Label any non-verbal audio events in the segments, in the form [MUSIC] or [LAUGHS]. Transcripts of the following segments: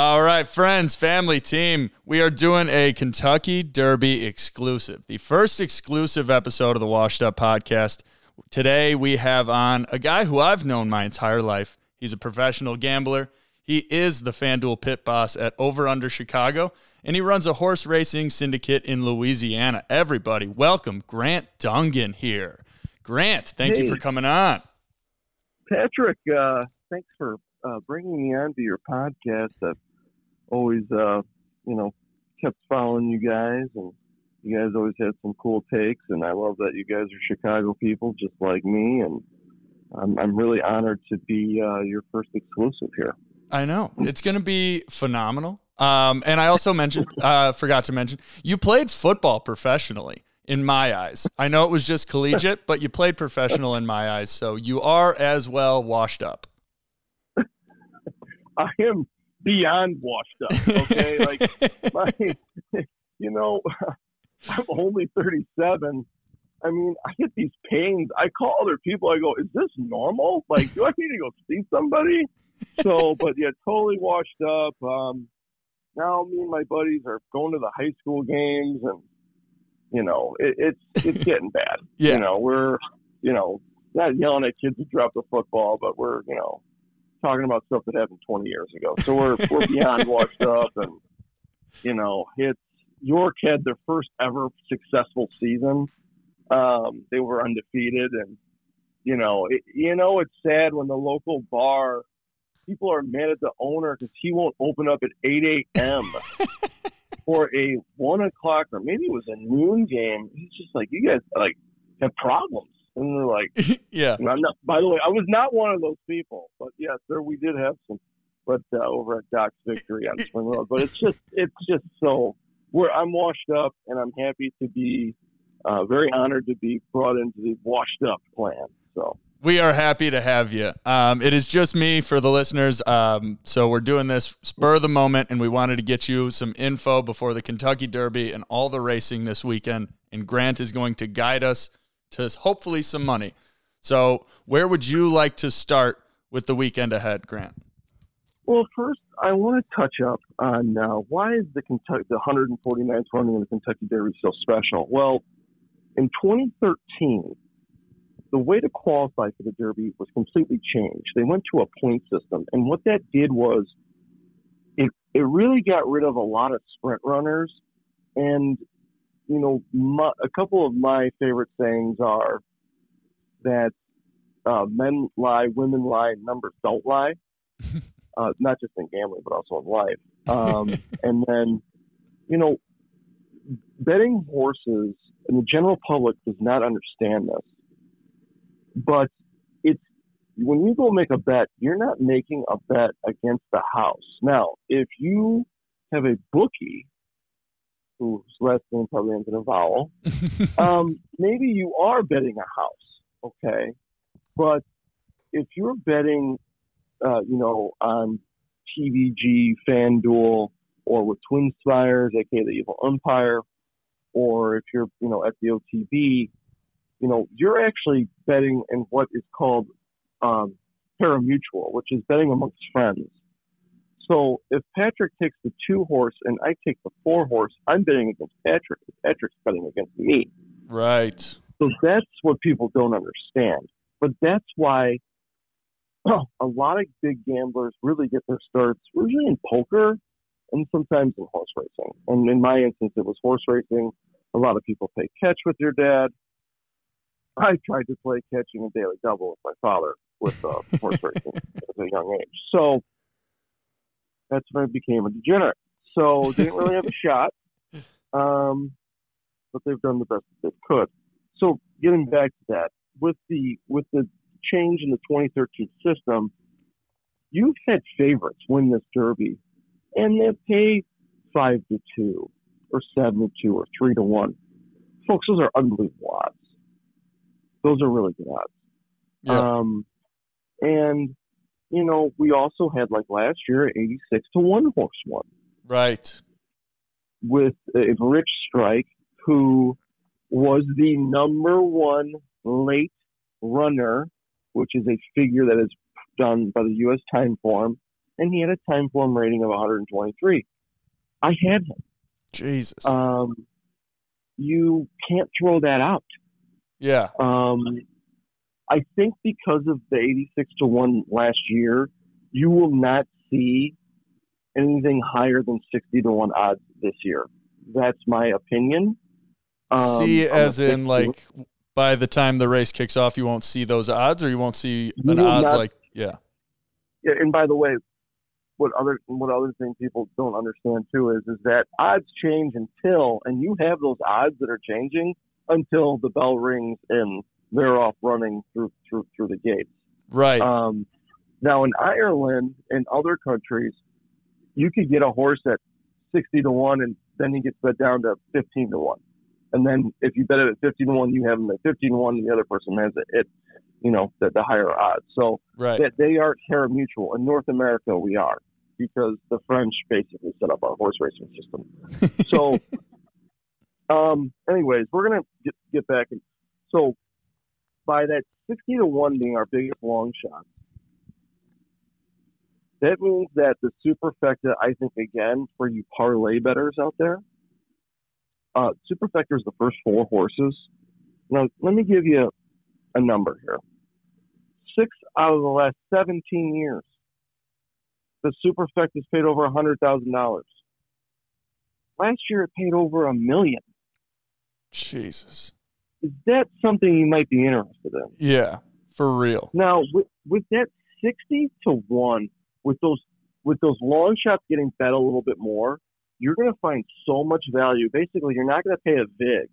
All right, friends, family, team, we are doing a Kentucky Derby exclusive, the first exclusive episode of the Washed Up podcast. Today, we have on a guy who I've known my entire life. He's a professional gambler. He is the FanDuel pit boss at Over Under Chicago, and he runs a horse racing syndicate in Louisiana. Everybody, welcome Grant Dungan here. Grant, thank hey, you for coming on. Patrick, uh, thanks for uh, bringing me onto your podcast. I've always, uh, you know, kept following you guys, and you guys always had some cool takes. And I love that you guys are Chicago people, just like me. And I'm, I'm really honored to be uh, your first exclusive here. I know it's going to be phenomenal. Um, and I also mentioned, [LAUGHS] uh, forgot to mention, you played football professionally in my eyes. I know it was just collegiate, but you played professional in my eyes, so you are as well washed up. [LAUGHS] I am beyond washed up. Okay, [LAUGHS] like my, [LAUGHS] you know, [LAUGHS] I'm only 37. I mean, I get these pains. I call other people. I go, "Is this normal? Like, do I need to go see somebody?" So, but yeah, totally washed up. Um, now me and my buddies are going to the high school games, and you know, it, it's it's getting bad. yeah. You know, we're you know not yelling at kids to drop the football, but we're you know talking about stuff that happened 20 years ago. So we're we're beyond [LAUGHS] washed up, and you know, it's York had their first ever successful season. Um, they were undefeated, and you know, it, you know, it's sad when the local bar people are mad at the owner because he won't open up at 8 a.m. [LAUGHS] for a one o'clock or maybe it was a noon game. He's just like, you guys like have problems. And they're like, [LAUGHS] yeah. Not, by the way, I was not one of those people, but yes, there we did have some, but uh, over at Doc's Victory on Spring Road. But it's just, it's just so where I'm washed up, and I'm happy to be, uh, very honored to be brought into the washed up clan. So we are happy to have you. Um, it is just me for the listeners. Um, so we're doing this spur of the moment, and we wanted to get you some info before the Kentucky Derby and all the racing this weekend. And Grant is going to guide us to hopefully some money. So, where would you like to start with the weekend ahead, Grant? Well, first, I want to touch up on uh, why is the Kentucky, the 149th running of the Kentucky Derby so special? Well, in 2013, the way to qualify for the Derby was completely changed. They went to a point system, and what that did was it it really got rid of a lot of sprint runners. And you know, my, a couple of my favorite sayings are that uh, men lie, women lie, numbers don't lie. [LAUGHS] uh, not just in gambling, but also in life. Um, [LAUGHS] and then, you know, betting horses and the general public does not understand this but it's when you go make a bet, you're not making a bet against the house. Now, if you have a bookie whose last name probably ends in a vowel, [LAUGHS] um, maybe you are betting a house, okay? But if you're betting, uh, you know, on TVG, FanDuel, or with TwinSpires, aka the Evil Umpire, or if you're, you know, at the OTB, you know, you're actually betting in what is called um, pari-mutuel, which is betting amongst friends. So if Patrick takes the two horse and I take the four horse, I'm betting against Patrick. Patrick's betting against me. Right. So that's what people don't understand. But that's why oh, a lot of big gamblers really get their starts usually in poker and sometimes in horse racing. And in my instance, it was horse racing. A lot of people play catch with your dad. I tried to play catching and daily double with my father with uh, horse racing [LAUGHS] at a young age. So that's when I became a degenerate. So didn't really have a [LAUGHS] shot, um, but they've done the best they could. So getting back to that, with the with the change in the 2013 system, you've had favorites win this Derby, and they pay five to two, or seven to two, or three to one. Folks, those are unbelievable odds those are really good odds. Yeah. Um, and you know, we also had like last year, eighty-six to one horse one. Right. With a Rich Strike, who was the number one late runner, which is a figure that is done by the U.S. Timeform. and he had a time form rating of 123. I had him. Jesus. Um, you can't throw that out. yeah. Um, I think because of the 86 to 1 last year, you will not see anything higher than 60 to 1 odds this year. That's my opinion. Um, see, as in 60 like by the time the race kicks off, you won't see those odds, or you won't see You an odds not- like yeah. Yeah, and by the way, what other what other thing people don't understand too is is that odds change until and you have those odds that are changing until the bell rings and they're off running through through through the gates. Right. Um, now in Ireland and other countries, you could get a horse at sixty to one, and then he gets bet down to fifteen to one. And then if you bet it at fifteen to one, you have him at fifteen to one, and the other person has it at you know the, the higher odds. So right. that they aren't mutual. In North America, we are because the French basically set up our horse racing system. [LAUGHS] So, um, anyways, we're gonna get, get back. And, so, by that sixty to one being our biggest long shot, that means that the superfecta, I think, again for you parlay betters out there, uh, superfecta is the first four horses. Now, let me give you a number here six out of the last 17 years, the superfecta has paid over $100,000. Last year, it paid over a million. Jesus. Is that something you might be interested in? Yeah. For real. Now, with, with that 60 to 1, with those with those long shots getting bet a little bit more, you're going to find so much value. Basically, you're not going to pay a vig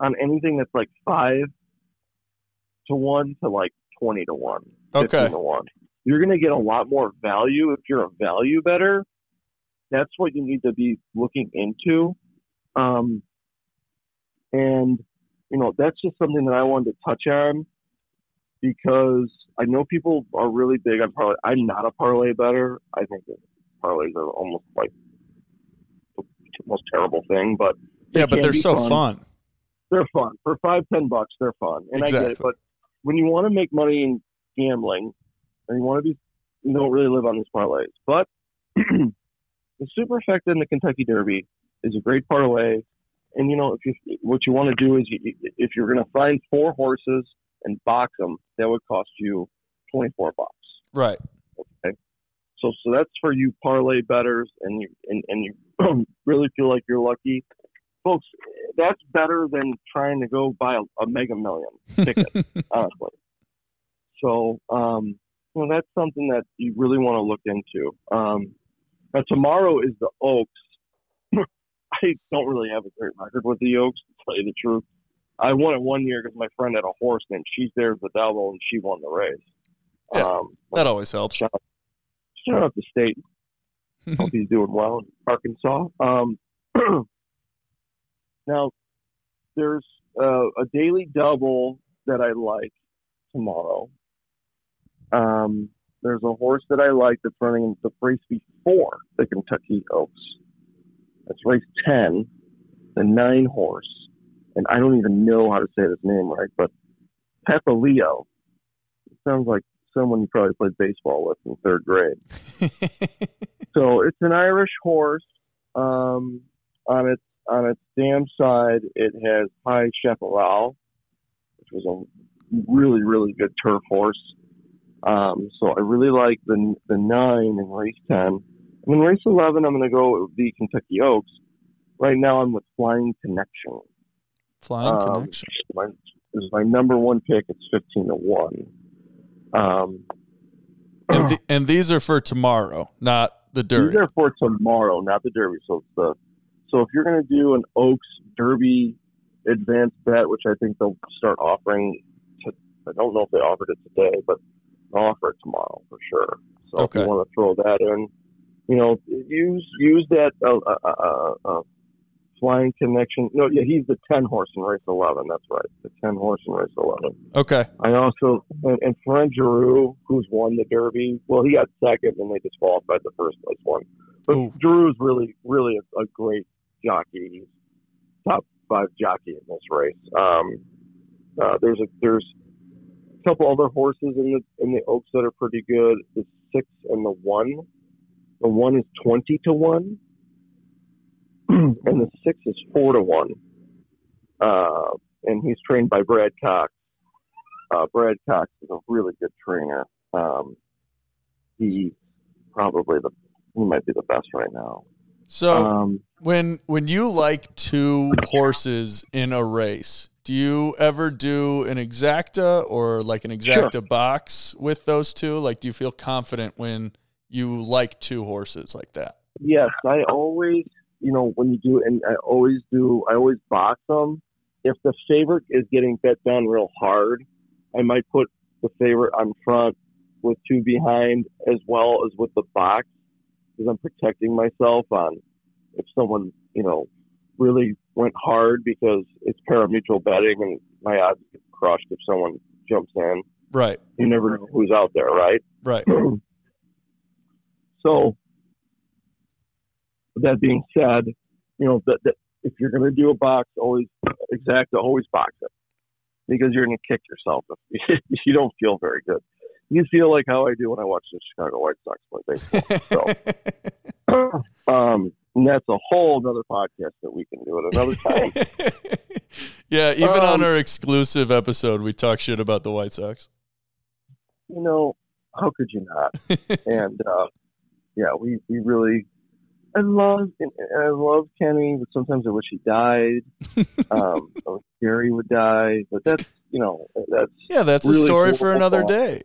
on anything that's like 5 to 1 to like 20 to 1, 15 Okay. to 1. You're going to get a lot more value if you're a value better. That's what you need to be looking into. Um, and, you know, that's just something that I wanted to touch on because I know people are really big on parlay. I'm not a parlay better. I think that parlays are almost like the most terrible thing, but Yeah, but they're so fun. fun. they're fun. For five, ten bucks, they're fun. And I get it. Exactly. But when you want to make money in gambling and you want to be, you don't really live on these parlays. But [CLEARS THROAT] the Superfecta in the Kentucky Derby is a great parlay. And you know, if you what you want to do is, you, if you're going to find four horses and box them, that would cost you twenty four bucks. Right. Okay. So, so that's for you parlay betters, and you and, and you [CLEARS THROAT] really feel like you're lucky, folks. That's better than trying to go buy a, a Mega Million ticket, [LAUGHS] honestly. So, um, you know, that's something that you really want to look into. Um, now, tomorrow is the Oaks. [CLEARS THROAT] I don't really have a great record with the Oaks, to tell you the truth. I won it one year because my friend had a horse named She's There with Alvo, and she won the race. Yeah. Um, that always helps. shout out to State. [LAUGHS] Hope he's doing well in Arkansas. Um, [CLEARS THROAT] now, there's uh, a daily double that I like tomorrow. Um, there's a horse that I like that's running in the race before the Kentucky Oaks. That's race 10, the nine horse. And I don't even know how to say this name right, but Peppa Leo. It sounds like someone you probably played baseball with in third grade. [LAUGHS] So it's an Irish horse. Um, on its on its dam side, it has High Chaparral, which was a really really good turf horse. Um, so I really like the the nine in race ten. And in race eleven, I'm going to go with the Kentucky Oaks. Right now, I'm with Flying Connection. Flying Um, connection. My, this is my number one pick. It's fifteen to one. Um, [CLEARS THROAT] And, the, and these are for tomorrow, not the Derby. These are for tomorrow, not the Derby. So it's the so if you're going to do an Oaks Derby advanced bet, which I think they'll start offering. To, I don't know if they offered it today, but they'll offer it tomorrow for sure. So Okay. if you want to throw that in, you know, use use that uh, uh, uh, uh, flying connection. No, yeah, he's the ten horse in race eleven. That's right, the ten horse in race eleven. Okay. I also and, and Fred Giroux, who's won the Derby. Well, he got second, and they disqualified the first place one. But Ooh. Giroux's really, really a, a great jockey. He's top five jockey in this race. Um, uh, there's a there's a couple other horses in the in the Oaks that are pretty good. The six and the one. The one is twenty to one, and the six is four to one. Uh, and he's trained by Brad Cox. Uh, Brad Cox is a really good trainer. Um, he's probably the he might be the best right now. So Um, when when you like two horses in a race, do you ever do an exacta or like an exacta box with those two? Like, do you feel confident when you like two horses like that? Yes, I always, you know, when you do, and I always do, I always box them. If the favorite is getting bet down real hard, I might put the favorite on front with two behind as well as with the box because I'm protecting myself on if someone, you know, really went hard because it's parimutuel betting and my odds get crushed if someone jumps in. Right, You never know who's out there, right? right. [CLEARS THROAT] so, that being said, you know that, that if you're going to do a box, always exact, always box it because you're going to kick yourself if, [LAUGHS] you don't feel very good. You feel like how I do when I watch the Chicago White Sox play baseball. So, [LAUGHS] um, and that's a whole other podcast that we can do at another time. [LAUGHS] yeah, even on Um, our exclusive episode, we talk shit about the White Sox. you know, how could you not? and uh, yeah, we we really. I love I love Kenny, but sometimes I wish he died. [LAUGHS] um, I wish Gary would die, but that's you know that's Yeah, that's a story cool for another football. day.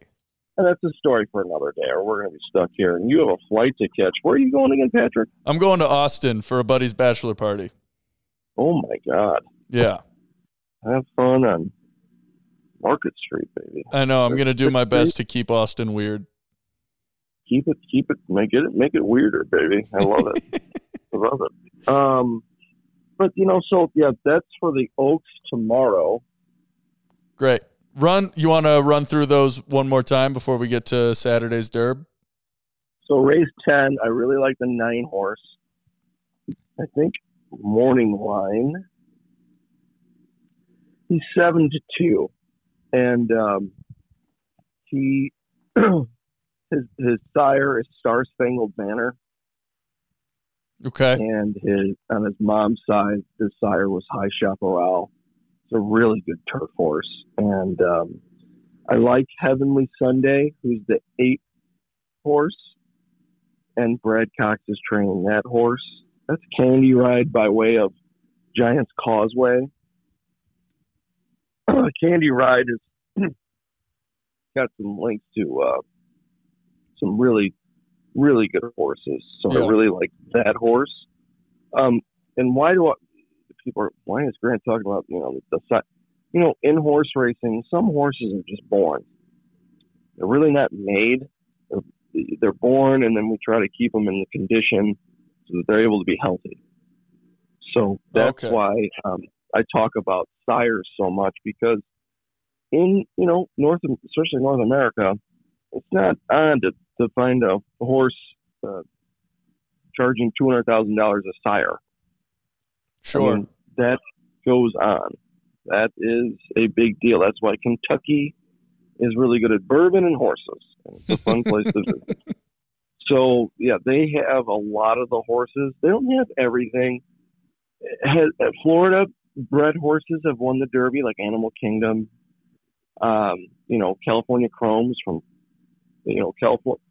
that's a story for another day. Or we're going to be stuck here, and you have a flight to catch. Where are you going again, Patrick? I'm going to Austin for a buddy's bachelor party. Oh my God, Yeah, have fun on Market Street, baby. I know. I'm going to do my best to keep Austin weird. Keep it, keep it, make it, make it weirder, baby. I love it. [LAUGHS] I love it. Um, but you know, so yeah, that's for the Oaks tomorrow. Great. Run. You want to run through those one more time before we get to Saturday's Derb? So race ten, I really like the nine horse. I think morning line. He's seven to two, and um, he [CLEARS THROAT] his his sire is Star Spangled Banner, Okay. and his on his mom's side, his sire was High Chaparral. It's a really good turf horse, and um, I like Heavenly Sunday, who's the eighth horse, and Brad Cox is training that horse. That's Candy Ride by way of Giants Causeway. [CLEARS THROAT] Candy Ride has [CLEARS THROAT] got some links to uh, some really, really good horses. So I really like that horse. Um, and why do I? People are why is Grant talking about you know the, the si- you know in horse racing some horses are just born. They're really not made. They're, they're born, and then we try to keep them in the condition so that they're able to be healthy. So that's Okay. why um, I talk about sires so much because in you know North, especially North America, it's not on to, to find a horse uh, charging two hundred thousand dollars a sire. I Sure. mean, that goes on. That is a big deal. That's why Kentucky is really good at bourbon and horses. It's a fun place to visit. [LAUGHS] So yeah, they have a lot of the horses. They don't have everything. Has, Florida, bred horses have won the Derby, like Animal Kingdom. Um, you know, California Chromes from, you know, California,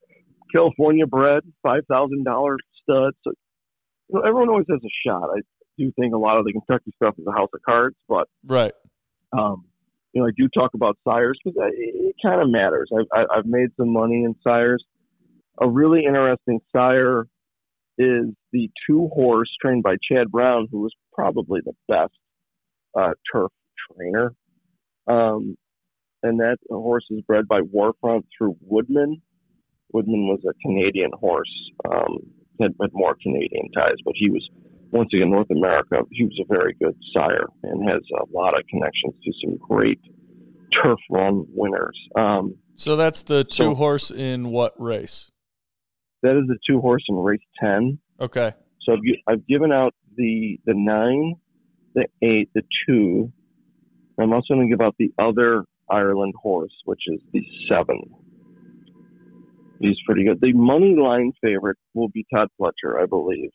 California bred, five thousand dollar studs. So, you know, everyone always has a shot. I do think a lot of the Kentucky stuff is a house of cards, but right. um, you know, I do talk about sires because it, it kind of matters. I've, I- I've made some money in sires. A really interesting sire is the two horse trained by Chad Brown, who was probably the best uh, turf trainer. Um, and that horse is bred by War Front through Woodman. Woodman was a Canadian horse, um, had, had more Canadian ties, but he was once again North America. He was a very good sire and has a lot of connections to some great turf run winners. Um, So that's the two So- horse in what race? that is the two horse in race ten. Okay. So I've, I've given out the the nine, the eight, the two. I'm also going to give out the other Ireland horse, which is the seven. he's pretty good. The money line favorite will be Todd Pletcher, I believe,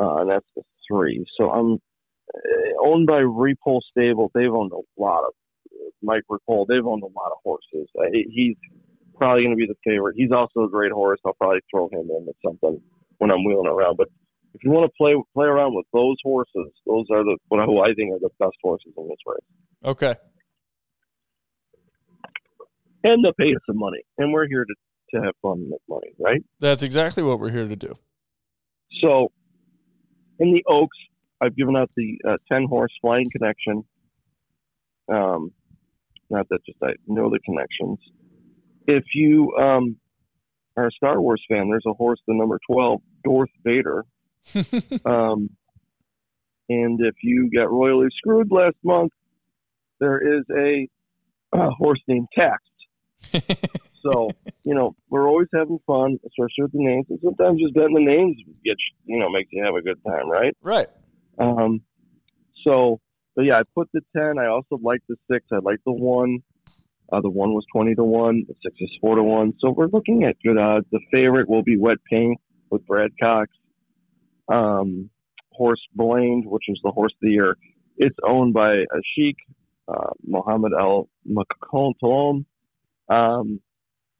uh, and that's the three. So I'm uh, owned by Repole Stable. They've owned a lot of Mike Repole. They've owned a lot of horses. Uh, he's probably going to be the favorite. He's also a great horse. I'll probably throw him in with something when I'm wheeling around. But if you want to play play around with those horses, those are the what I think are the best horses in this race. Okay. And they'll pay us some money, and we're here to to have fun and make money, right? That's exactly what we're here to do. So, in the Oaks, I've given out the uh, ten horse Flying Connection. Um, not that just I know the connections. If you um, are a Star Wars fan, there's a horse, the number twelve, Darth Vader. [LAUGHS] um, and if you got royally screwed last month, there is a, a horse named Tax [LAUGHS] so, you know, we're always having fun, especially with the names. And sometimes just betting the names gets, you know, makes you have a good time, right? Right. Um, so, but yeah, I put the 10. I also like the 6. I like the 1. Uh, the 1 was 20 to 1. The 6 is 4 to 1. So we're looking at good odds. The favorite will be Wet Paint with Brad Cox. Um, horse Blamed, which is the horse of the year. It's owned by a sheik, uh, Mohammed Al Maktoum. Um,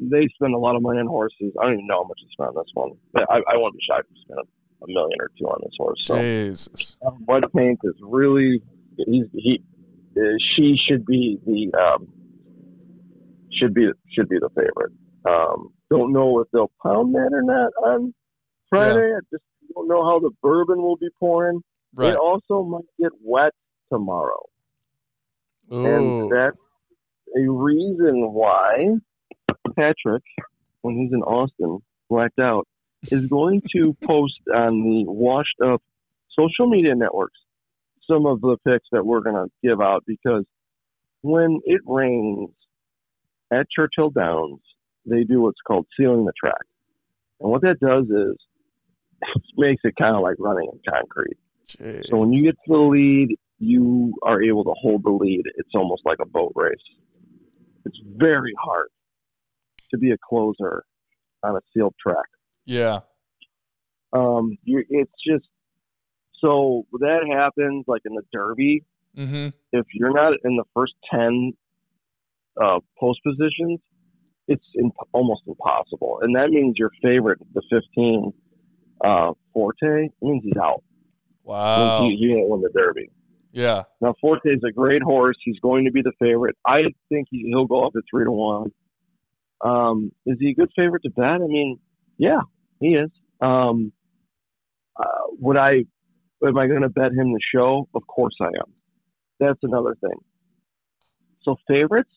they spend a lot of money on horses. I don't even know how much they spend on this one. I, I wouldn't be shy to spend a million or two on this horse. So, Jesus. Um, White Paint is really he's he uh, she should be the um, should be should be the favorite. Um, don't know if they'll pound that or not on Friday. Yeah. I just don't know how the bourbon will be pouring. Right. It also might get wet tomorrow, Ooh. and that's a reason why Patrick, when he's in Austin, blacked out, is going to [LAUGHS] post on the washed up social media networks some of the picks that we're going to give out because when it rains at Churchill Downs, they do what's called sealing the track. And what that does is it [LAUGHS] makes it kind of like running in concrete. Jeez. So when you get to the lead, you are able to hold the lead. It's almost like a boat race. It's very hard to be a closer on a sealed track. Yeah. Um, you, it's just so that happens like in the Derby. Mm-hmm. If you're not in the first ten uh, post positions, it's imp- almost impossible, and that means your favorite, the 15 uh, Forte, means he's out. Wow. He, he win the Derby. Yeah. Now Forte is a great horse. He's going to be the favorite. I think he, he'll go up at three to one. Um, is he a good favorite to bet? I mean, yeah, he is. Um, uh, would I? Am I going to bet him the show? Of course I am. That's another thing. So favorites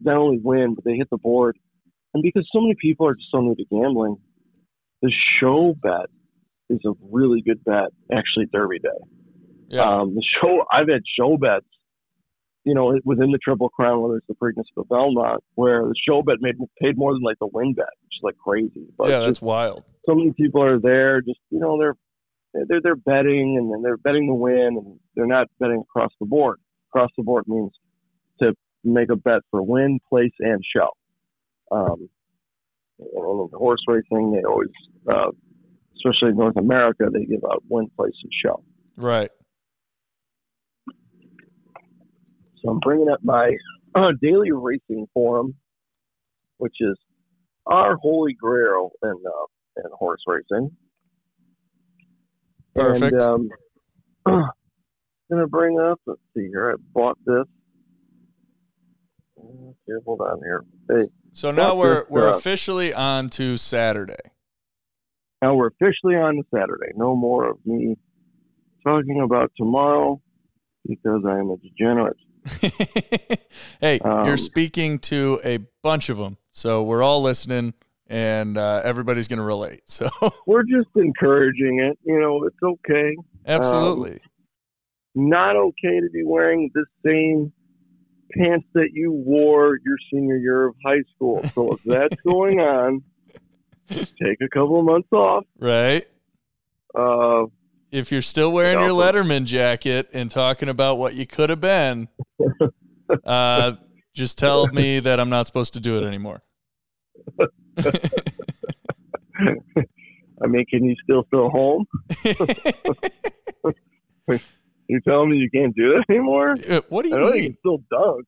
not only win, but they hit the board, and because so many people are just so new to gambling, the show bet is a really good bet. Actually, Derby Day. Yeah. Um, the show I've had show bets, you know, within the Triple Crown, whether it's the Preakness or the Belmont, where the show bet made paid more than like the win bet, which is like crazy. But yeah, that's wild. So many people are there, just you know, they're they're they're betting and then they're betting the win, and they're not betting across the board. Across the board means to make a bet for win, place, and show. Um, in horse racing, they always, uh, especially in North America, they give out win, place, and show. Right. So I'm bringing up my [CLEARS THROAT] uh, daily racing forum, which is our holy grail in uh, in horse racing. Perfect. And, um, [CLEARS THROAT] gonna bring up. Let's see here. I bought this. Okay, hold on here. Hey, so now we're this, we're uh, officially on to Saturday. Now we're officially on to Saturday. No more of me talking about tomorrow because I am a degenerate. [LAUGHS] hey, um, you're speaking to a bunch of them, so we're all listening, and uh, everybody's going to relate. [LAUGHS] So we're just encouraging it. You know, it's okay. Absolutely. Um, not okay to be wearing the same pants that you wore your senior year of high school. So if that's [LAUGHS] going on, just take a couple of months off. Right. Uh, if you're still wearing your Letterman jacket and talking about what you could have been, [LAUGHS] uh, just tell me that I'm not supposed to do it anymore. [LAUGHS] I mean, can you still feel home? [LAUGHS] You're telling me you can't do that anymore? what do you I know you mean? can still dunk.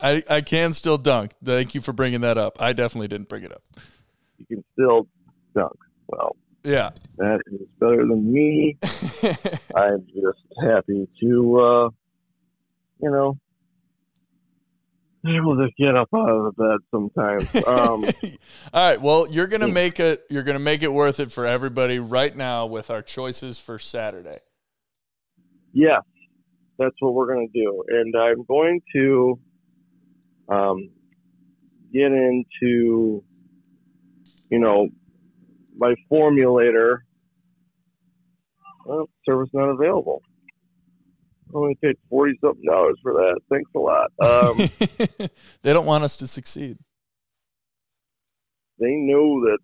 I, I can still dunk. Thank you for bringing that up. I definitely didn't bring it up. You can still dunk. Well, Yeah. that is better than me. [LAUGHS] I'm just happy to, uh, you know, be able to get up out of the bed sometimes. [LAUGHS] Um, All right. Well, you're gonna make it. You're gonna make it worth it for everybody right now with our choices for Saturday. yes, that's what we're going to do. And I'm going to um, get into, you know, my formulator. Well, service not available. Only paid forty something dollars for that. Thanks a lot. Um, [LAUGHS] they don't want us to succeed. they know that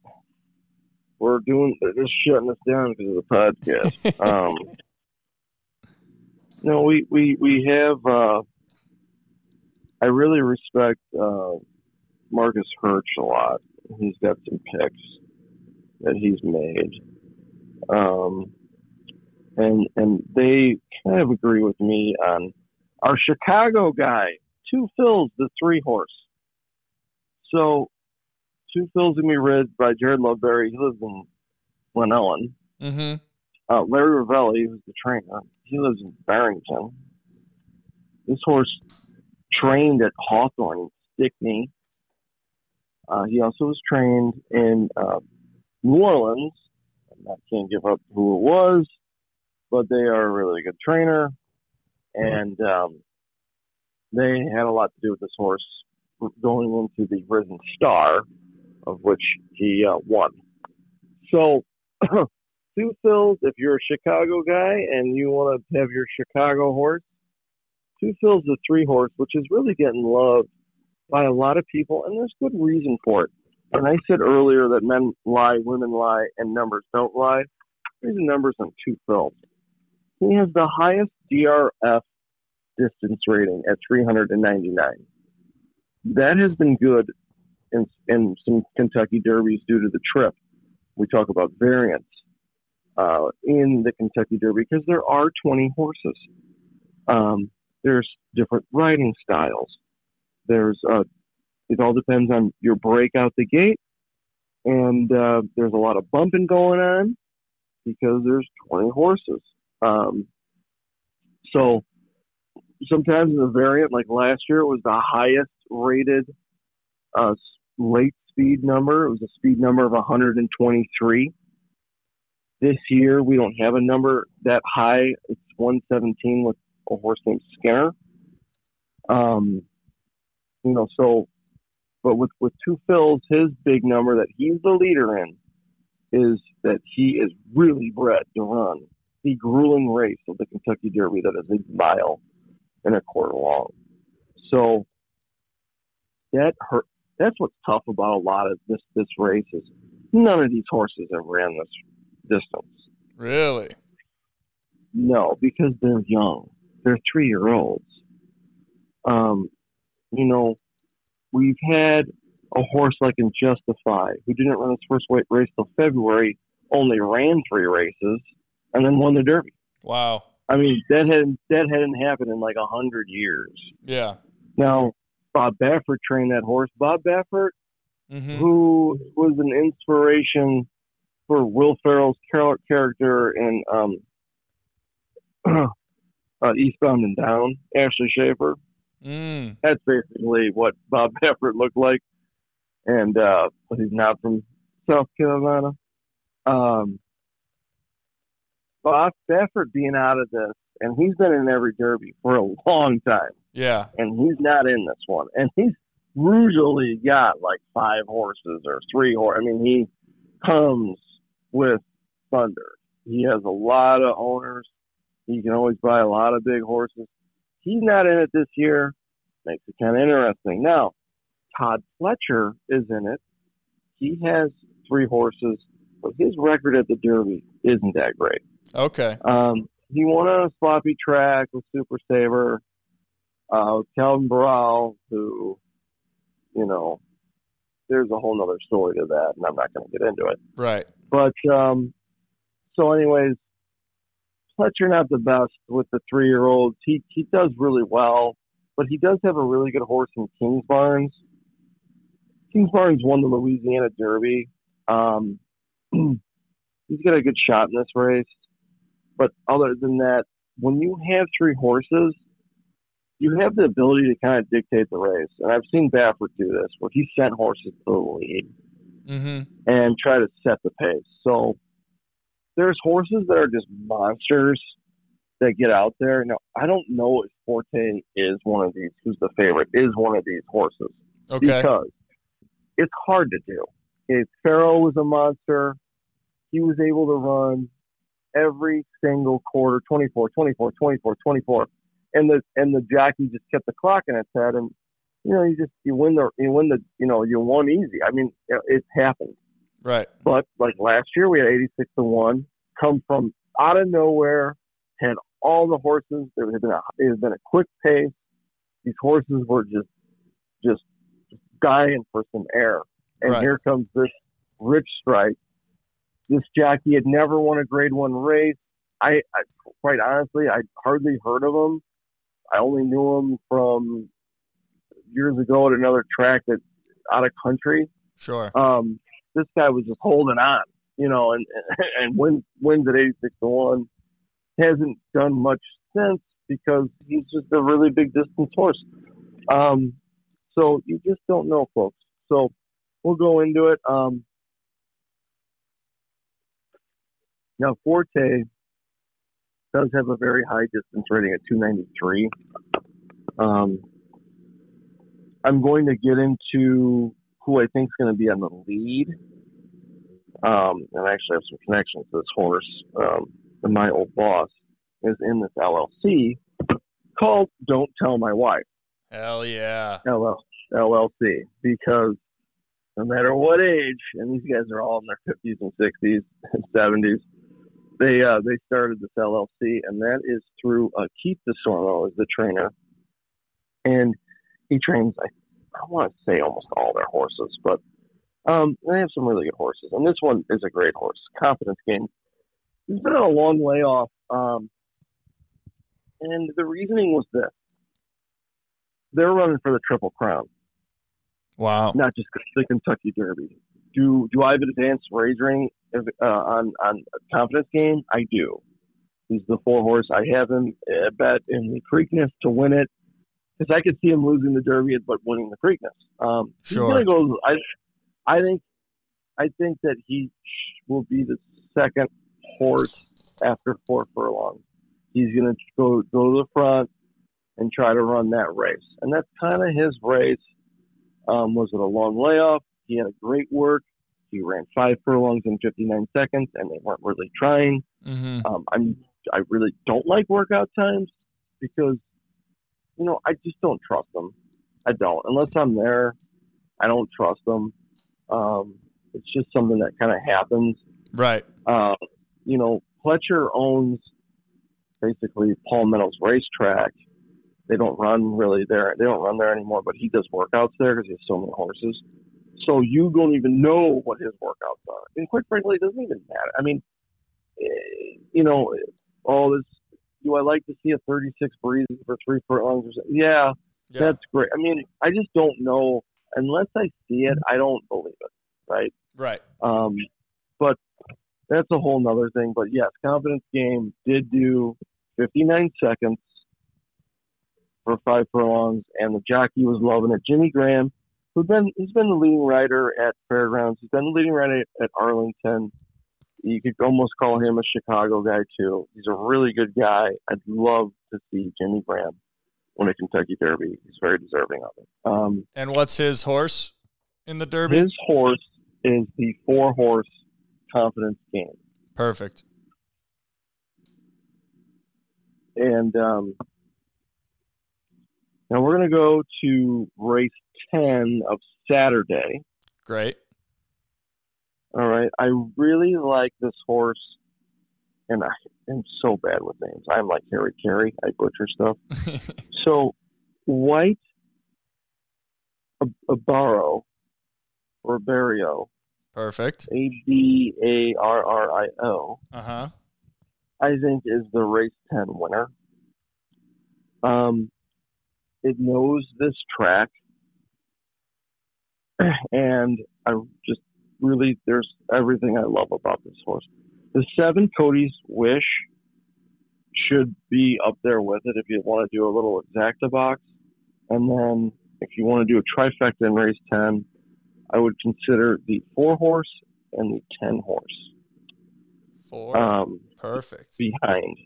we're doing they're just shutting us down because of the podcast. [LAUGHS] um, no, we we we have. Uh, I really respect uh, Marcus Hersh a lot. He's got some picks that he's made, um, and and they kind of agree with me on our Chicago guy, Two Phil's the three horse. So Two Phil's gonna be rid by Jareth Loveberry. He lives in Glen Ellyn. Mm-hmm. Uh, Larry Rivelli, who's the trainer, he lives in Barrington. This horse trained at Hawthorne in Stickney. Uh, he also was trained in uh, New Orleans. I can't give up who it was, but they are a really good trainer, and um, they had a lot to do with this horse going into the Risen Star, of which he uh, won. So, [CLEARS THROAT] Two Phil's if you're a Chicago guy and you want to have your Chicago horse. Two Phil's the three horse, which is really getting loved by a lot of people, and there's good reason for it. And I said earlier that men lie, women lie, and numbers don't lie. Here's the numbers on Two Phil's. He has the highest DRF distance rating at 399. That has been good in, in some Kentucky Derbies due to the trip. We talk about variance uh, in the Kentucky Derby because there are 20 horses. Um, there's different riding styles. There's uh, it all depends on your break out the gate, and uh, there's a lot of bumping going on because there's 20 horses. Um, so sometimes in the variant, like last year, it was the highest rated uh, late speed number. It was a speed number of 123. This year, we don't have a number that high. It's 117 with a horse named Skinner. Um, you know, so, but with with Two Phil's, his big number that he's the leader in is that he is really bred to run the grueling race of the Kentucky Derby that is a mile and a quarter long. So that hurt. That's what's tough about a lot of this this race is none of these horses have ran this distance. Really? No, because they're young. They're three year olds. Um, you know, we've had a horse like in Justify who didn't run his first weight race till February, only ran three races, and then won the Derby. Wow. I mean, that hadn't that hadn't happened in like a hundred years. Yeah. Now, Bob Baffert trained that horse. Bob Baffert, Mm-hmm. who was an inspiration for Will Ferrell's character in um, [CLEARS THROAT] uh, Eastbound and Down, Ashley Schaeffer. Mm. That's basically what Bob [LAUGHS] Baffert looked like, and uh, but he's not from South Carolina. Um, Bob Baffert being out of this, and he's been in every Derby for a long time, Yeah. and he's not in this one, and he's usually got like five horses or three horses. I mean, he comes with thunder. He has a lot of owners. He can always buy a lot of big horses. He's not in it this year. Makes it kind of interesting. Now, Todd Pletcher is in it. He has three horses, but his record at the Derby isn't that great. Okay. Um, he won on a sloppy track with Super Saver, uh, Calvin Borel, who, you know, there's a whole nother story to that, and I'm not going to get into it. Right. But um, so, anyways, Pletcher not the best with the three year olds. He he does really well, but he does have a really good horse in Kingsbarns. Kings Barnes won the Louisiana Derby. Um, [CLEARS THROAT] he's got a good shot in this race, but other than that, when you have three horses, you have the ability to kind of dictate the race. And I've seen Baffert do this, where he sent horses to the lead Mm-hmm. and try to set the pace. So there's horses that are just monsters that get out there. Now I don't know if Forte is one of these. Who's the favorite? Is one of these horses Okay. because it's hard to do. If Pharaoh was a monster, he was able to run every single quarter 24 24 24 24 and the and the jockey just kept the clock in its head and you know you just you win the you win the you know you won easy i mean it, it's happened Right. but like last year we had 86 to 1 come from out of nowhere had all the horses. There had been a it had been a quick pace. These horses were just just dying for some air. And Right. here comes this rich strike this jockey had never won a grade one race. I, I quite honestly i hardly heard of him. I only knew him from years ago at another track that out of country. Sure. um, this guy was just holding on, you know, and [LAUGHS] and wins wins at eighty six to one. Hasn't done much since because he's just a really big distance horse. Um, so you just don't know, folks. So we'll go into it. Um, now Forte does have a very high distance rating at two ninety three. Um, I'm going to get into who I think is going to be on the lead. Um, and I actually have some connections to this horse. Um, and my old boss is in this LLC called Don't Tell My Wife, Hell yeah. LL, LLC, because no matter what age, and these guys are all in their 50s and 60s and 70s, they uh, they started this LLC, and that is through uh, Keith Desormeaux as the trainer, and he trains I, I want to say almost all their horses, but um, they have some really good horses, and this one is a great horse. Confidence game. He's been on a long layoff, um, and the reasoning was this: they're running for the Triple Crown Wow. not just the Kentucky Derby. Do do I have an advanced wagering uh, on on confidence game? I do. He's the four horse. I have him uh, bet in the Preakness to win it because I could see him losing the Derby but winning the Preakness. Um, Sure. He's gonna go. I I think I think that he will be the second horse after four furlongs. He's gonna go go to the front and try to run that race, and that's kind of his race. Um, was it a long layoff? He had a great work. He ran five furlongs in 59 seconds, and they weren't really trying. Mm-hmm. Um, I'm I really don't like workout times because you know I just don't trust them. I don't unless I'm there. I don't trust them. Um, it's just something that kind of happens. Right. Uh, you know, Pletcher owns basically Palm Meadows Racetrack. They don't run really there. They don't run there anymore, but he does workouts there because he has so many horses. So you don't even know what his workouts are, and quite frankly, it doesn't even matter. I mean, eh, you know, all this. Do I like to see a 36 breeze for three furlongs? Or something? Yeah, Yeah. that's great. I mean, I just don't know unless I see it. I don't believe it, right? right. Um, but that's a whole nother thing. But yes, confidence game did do 59 seconds for five furlongs, and the jockey was loving it. Jimmy Graham, who's been he's been the leading rider at Fairgrounds, he's been the leading rider at Arlington. You could almost call him a Chicago guy too. He's a really good guy. I'd love to see Jimmy Graham win a Kentucky Derby. He's very deserving of it. Um, And what's his horse in the Derby? his horse is the four horse confidence game. Perfect. And um, now we're going to go to race 10 of Saturday. Great. All right. I really like this horse, and I am so bad with names. I'm like Harry Caray. I butcher stuff. [LAUGHS] So, White Ab- or Barrio. Perfect. A B A R R I O. Uh huh. I think is the race 10 winner. Um, it knows this track, [CLEARS THROAT] and I just really, there's everything I love about this horse. The seven Cody's Wish should be up there with it if you want to do a little exacta box. And then if you want to do a trifecta in race 10, I would consider the four horse and the 10 horse Four. um, Perfect. behind.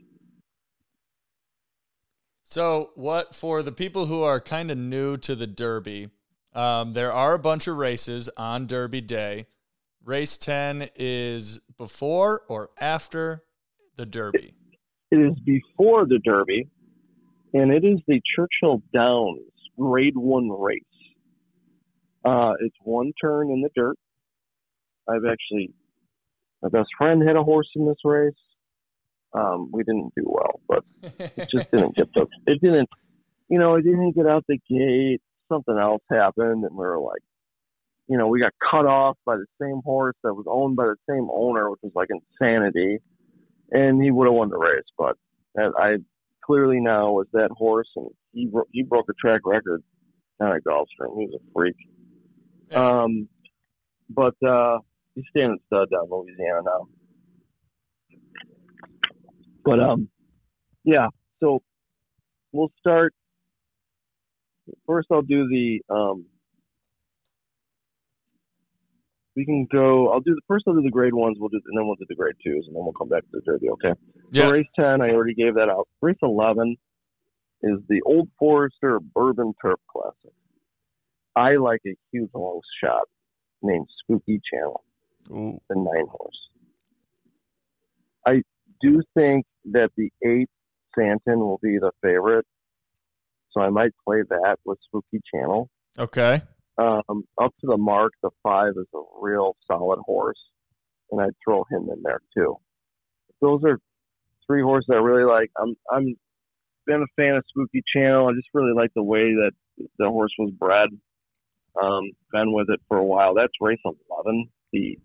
So, what for the people who are kind of new to the Derby? Um, there are a bunch of races on Derby Day. Race 10 is before or after the Derby? It is before the Derby, and it is the Churchill Downs Grade One race. Uh, it's one turn in the dirt. I've actually, my best friend had a horse in this race. Um, we didn't do well, but it just [LAUGHS] didn't get the. It didn't, you know, it didn't get out the gate. Something else happened, and we were like, you know, we got cut off by the same horse that was owned by the same owner, which was like insanity. And he would have won the race, but that I clearly now was that horse, and he he broke a track record on a golf Gulfstream. He was a freak. Yeah. Um, but uh, he's standing stud down in Louisiana now. But um, yeah. So we'll start. First, I'll do the um. We can go. I'll do the first. I'll do the grade ones. We'll do, and then we'll do the grade twos, and then we'll come back to the derby. Okay. yeah. So race ten, I already gave that out. Race eleven is the Old Forester Bourbon Turf Classic. I like a huge long shot named Spooky Channel Ooh. the nine horse. I do think that the eight Santin will be the favorite, so I might play that with Spooky Channel. Okay. Um, up to the mark, the five is a real solid horse, and I'd throw him in there too. Those are three horses I really like. I'm I'm been a fan of Spooky Channel. I just really like the way that the horse was bred. Um, been with it for a while. That's race eleven, the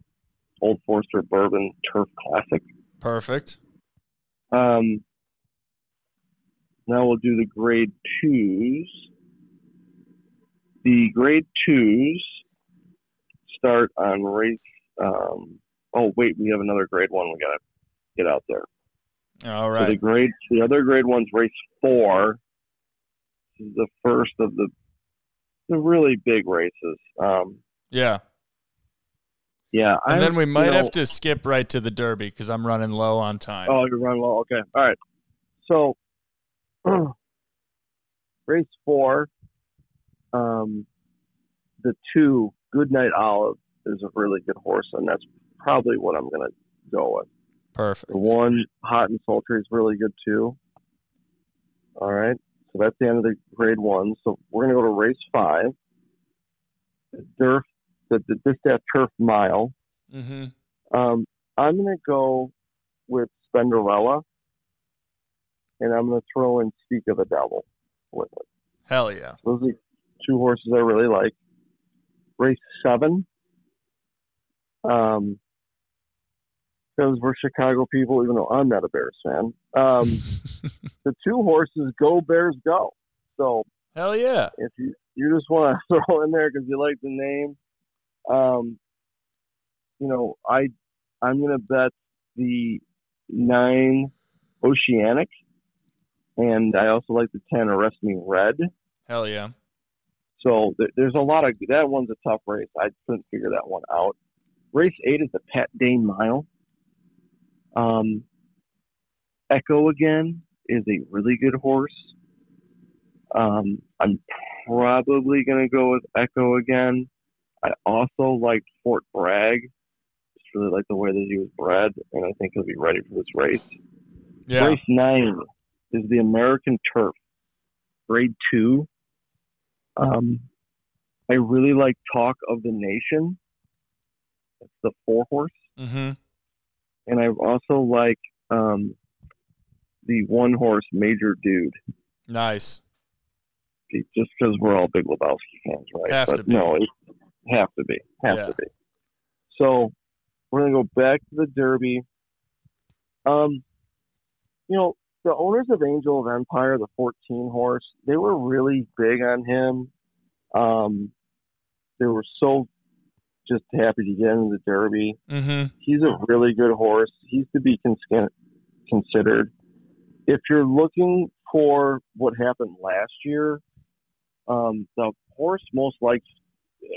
Old Forester Bourbon Turf Classic. Perfect. Um, now we'll do the grade twos. The grade twos start on race. Um, oh wait, we have another grade one. We gotta get out there. All right. So the grade, the other grade one's race four. This is the first of the the really big races. Um, Yeah. yeah, And I- then we you might know- have to skip right to the Derby because I'm running low on time. Oh, you're running low. Okay. All right. So, [CLEARS THROAT] race four, um, the two, Goodnight Olive, is a really good horse, and that's probably what I'm going to go with. Perfect. The one, Hot and Sultry, is really good too. All right. So that's the end of the grade one. So we're going to go to race five. The Durf, the, the Distaff Turf Mile. Mm-hmm. Um, I'm going to go with Spendarella, and I'm going to throw in Speak of the Devil with it. Hell yeah. Those are two horses I really like. Race seven, um, because we're Chicago people, even though I'm not a Bears fan. Um, [LAUGHS] the two horses go Bears go. So Hell yeah. if you you just want to [LAUGHS] throw in there because you like the name, um, you know, I I'm gonna bet the nine Oceanic, and I also like the ten Arrest Me Red. Hell yeah. So th- there's a lot of that one's a tough race. I couldn't figure that one out. Race eight is the Pat Day Mile. Um, Echo again is a really good horse. Um, I'm probably gonna go with Echo again. I also like Fort Bragg. Just really like the way that he was bred, and I think he'll be ready for this race. Yeah. Race nine is the American Turf, grade two. Um, I really like Talk of the Nation. It's the four horse, Mm-hmm. and I also like um, the one horse Major Dude. Nice. Just because we're all big Lebowski fans, right? Have but to be. no, it, Have to be. Have Yeah. to be. So we're gonna go back to the Derby. Um, you know, the owners of Angel of Empire, the 14 horse, they were really big on him. Um, they were so just happy to get into the Derby. Mm-hmm. He's a really good horse. He's to be cons- considered. If you're looking for what happened last year, um, the horse most like,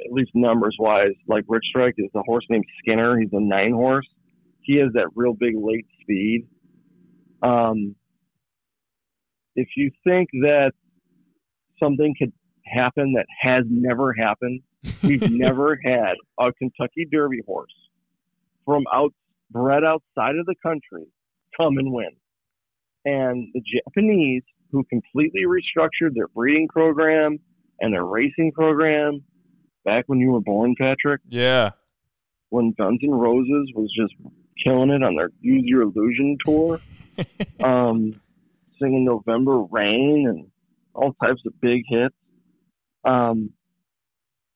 at least numbers wise, like Rich Strike is a horse named Skinner. He's a nine horse. He has that real big late speed. Um, if you think that something could happen that has never happened, we've [LAUGHS] never had a Kentucky Derby horse from out bred outside of the country come and win. And the Japanese, who completely restructured their breeding program and their racing program back when you were born, Patrick, Yeah. when Guns N' Roses was just killing it on their Use Your Illusion tour, [LAUGHS] um, singing November Rain and all types of big hits. Um,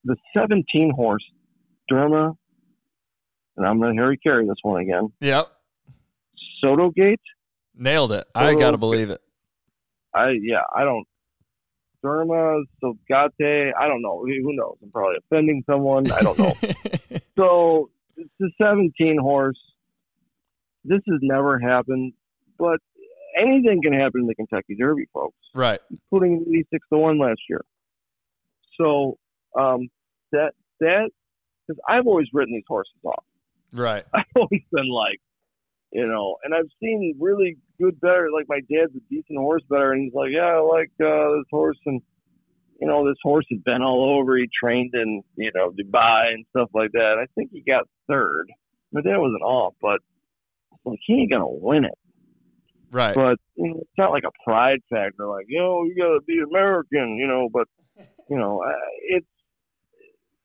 the 17 horse Derma, and I'm going to Harry Caray this one again. Yep. Soto Gate. Nailed it. I gotta believe it. I yeah, I don't. Derma, Sogate, I don't know. Who knows? I'm probably offending someone. I don't know. [LAUGHS] so it's the 17 horse. This has never happened, but anything can happen in the Kentucky Derby, folks. right. Putting 86 to one last year. So um, that that because I've always written these horses off. Right. [LAUGHS] I've always been like, you know, and I've seen really good better. Like my dad's a decent horse better, and he's like, yeah, I like uh, this horse, and you know, this horse has been all over. He trained in you know Dubai and stuff like that. I think he got third. My dad wasn't off, but like he ain't gonna win it. Right. But you know, it's not like a pride factor, like you know, you gotta be American, you know. But you know, it's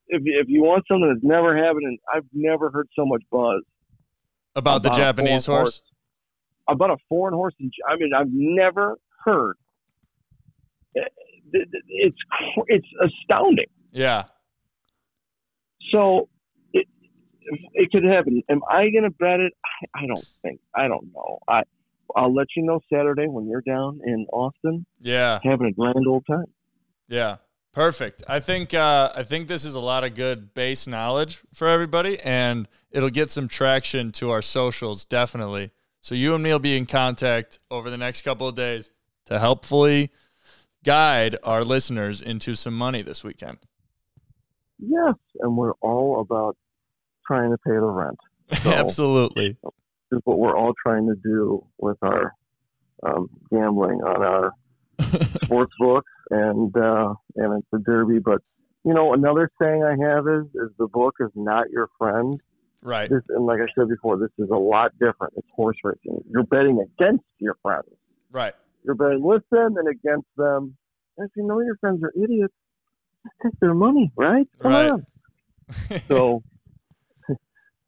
if if you want something that's never happened, and I've never heard so much buzz About the about a Japanese foreign horse. about a foreign horse. In, I mean, I've never heard. Eh, it- It's it's astounding. Yeah. So it it could happen. Am I going to bet it? I, I don't think. I don't know. I I'll let you know Saturday when you're down in Austin Yeah. having a grand old time. Yeah. Perfect. I think uh, I think this is a lot of good base knowledge for everybody, and it'll get some traction to our socials definitely. So you and me will be in contact over the next couple of days to helpfully guide our listeners into some money this weekend. Yes, and we're all about trying to pay the rent. [LAUGHS] So- Absolutely. Is what we're all trying to do with our um, gambling on our [LAUGHS] sports books and uh, and it's a derby. But you know, another saying I have is is the book is not your friend. Right. This and like I said before, this is a lot different. It's horse racing. You're betting against your friends. Right. You're betting with them and against them. And if you know your friends are idiots, just take their money, right? Come Right. on. So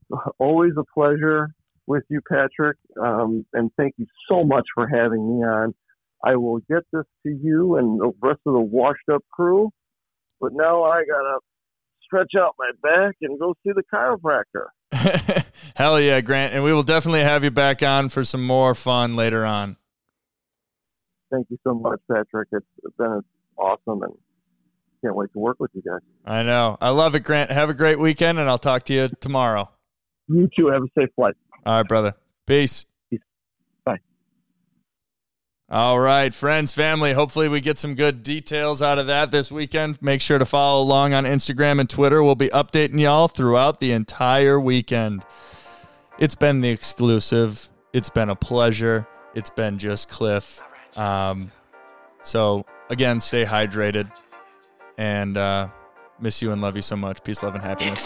[LAUGHS] always a pleasure with you, Patrick. Um, and thank you so much for having me on. I will get this to you and the rest of the washed up crew. But now I gotta stretch out my back and go see the chiropractor. [LAUGHS] Hell yeah, Grant. And we will definitely have you back on for some more fun later on. Thank you so much, Patrick. It's been awesome and can't wait to work with you guys. I know. I love it, Grant. Have a great weekend, and I'll talk to you tomorrow. You too. Have a safe flight. All right, brother. Peace. Peace. Bye. All right, friends, family. Hopefully, we get some good details out of that this weekend. Make sure to follow along on Instagram and Twitter. We'll be updating y'all throughout the entire weekend. It's been the exclusive. It's been a pleasure. It's been just Cliff. Um, so, again, stay hydrated and uh, miss you and love you so much. Peace, love, and happiness.